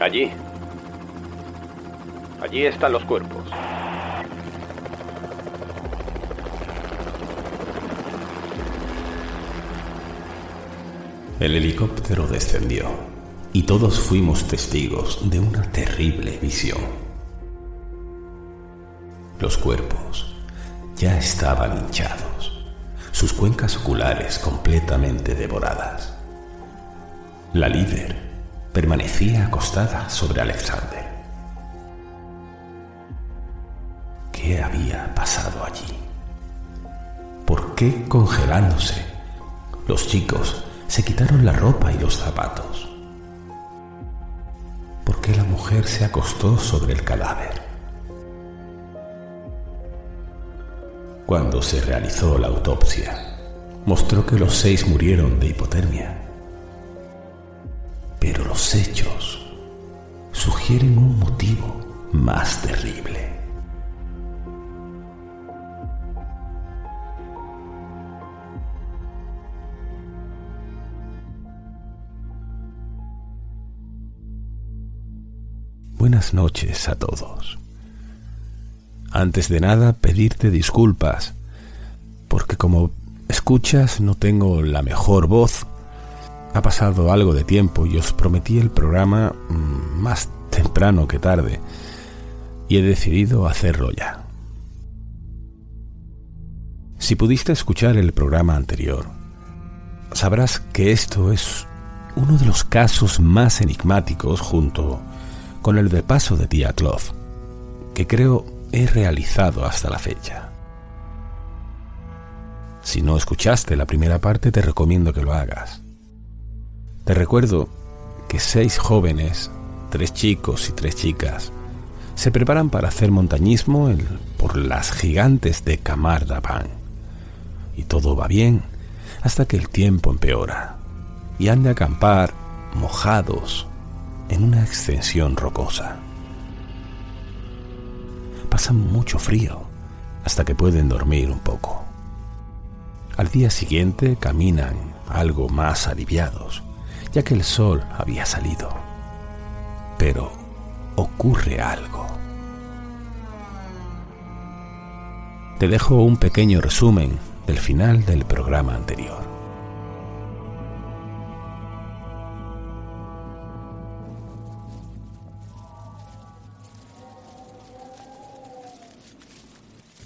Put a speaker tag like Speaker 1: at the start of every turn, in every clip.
Speaker 1: Allí. Allí están los cuerpos.
Speaker 2: El helicóptero descendió y todos fuimos testigos de una terrible visión. Los cuerpos ya estaban hinchados, sus cuencas oculares completamente devoradas. La líder permanecía acostada sobre Alexander. ¿Qué había pasado allí? ¿Por qué congelándose? Los chicos se quitaron la ropa y los zapatos. ¿Por qué la mujer se acostó sobre el cadáver? Cuando se realizó la autopsia, mostró que los seis murieron de hipotermia. Los hechos sugieren un motivo más terrible. Buenas noches a todos. Antes de nada, pedirte disculpas, porque como escuchas no tengo la mejor voz. Ha pasado algo de tiempo y os prometí el programa mm, más temprano que tarde, y he decidido hacerlo ya. Si pudiste escuchar el programa anterior, sabrás que esto es uno de los casos más enigmáticos junto con el de paso de Diatlov, que creo he realizado hasta la fecha. Si no escuchaste la primera parte, te recomiendo que lo hagas. Recuerdo que seis jóvenes, tres chicos y tres chicas, se preparan para hacer montañismo por las gigantes de Daban. Y todo va bien hasta que el tiempo empeora y han de acampar mojados en una extensión rocosa. Pasan mucho frío hasta que pueden dormir un poco. Al día siguiente caminan algo más aliviados, ya que el sol había salido. Pero ocurre algo. Te dejo un pequeño resumen del final del programa anterior.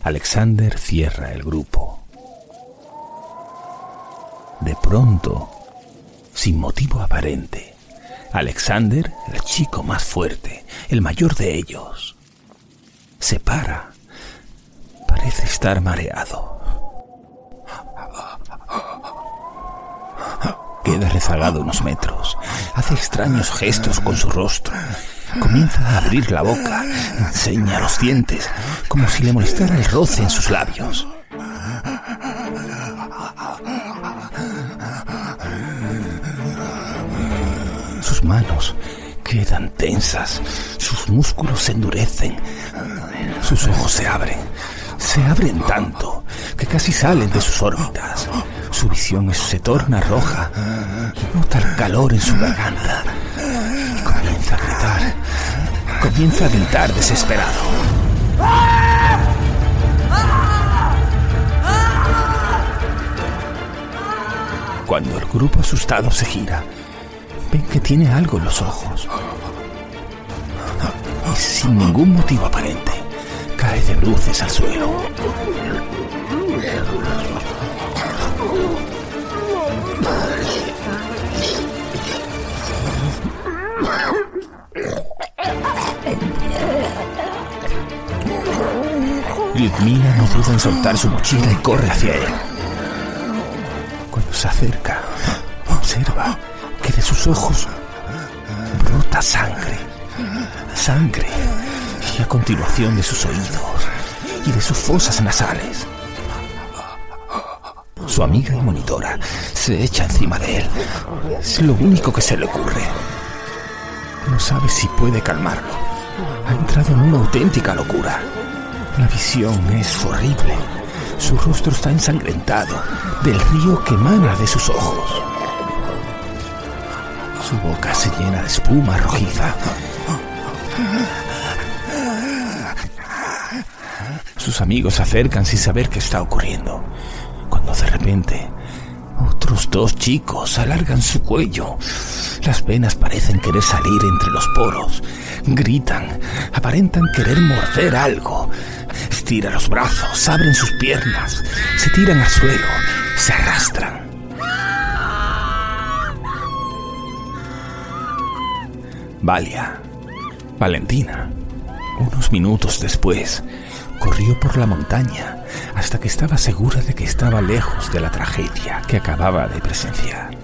Speaker 2: Alexander cierra el grupo. De pronto, sin motivo aparente, Alexander, el chico más fuerte, el mayor de ellos, se para. Parece estar mareado. Queda rezagado unos metros. Hace extraños gestos con su rostro Comienza a abrir la boca, enseña los dientes, como si le molestara el roce en sus labios. Manos quedan tensas, sus músculos se endurecen, sus ojos se abren, se abren tanto que casi salen de sus órbitas. Su visión se torna roja, nota el calor en su garganta comienza a gritar. Comienza a gritar desesperado. Cuando el grupo asustado se gira, ven que tiene algo en los ojos. Y sin ningún motivo aparente, cae de bruces al suelo. Lidmina no duda en soltar su mochila y corre hacia él. Cuando se acerca, ojos brota sangre. Sangre. Y a continuación de sus oídos y de sus fosas nasales. Su amiga y monitora se echa encima de él. Es lo único que se le ocurre. No sabe si puede calmarlo. Ha entrado en una auténtica locura. La visión es horrible. Su rostro está ensangrentado del río que emana de sus ojos.
Speaker 1: Su boca se llena de espuma rojiza. Sus amigos se acercan sin saber qué está ocurriendo, cuando de repente otros dos chicos alargan su cuello. Las venas parecen querer salir entre los poros. Gritan, aparentan querer morder algo. Estira los brazos, abren sus piernas, se tiran al suelo, se arrastran. Valia, Valentina, unos minutos después, corrió por la montaña hasta que estaba segura de que estaba lejos de la tragedia que acababa de presenciar.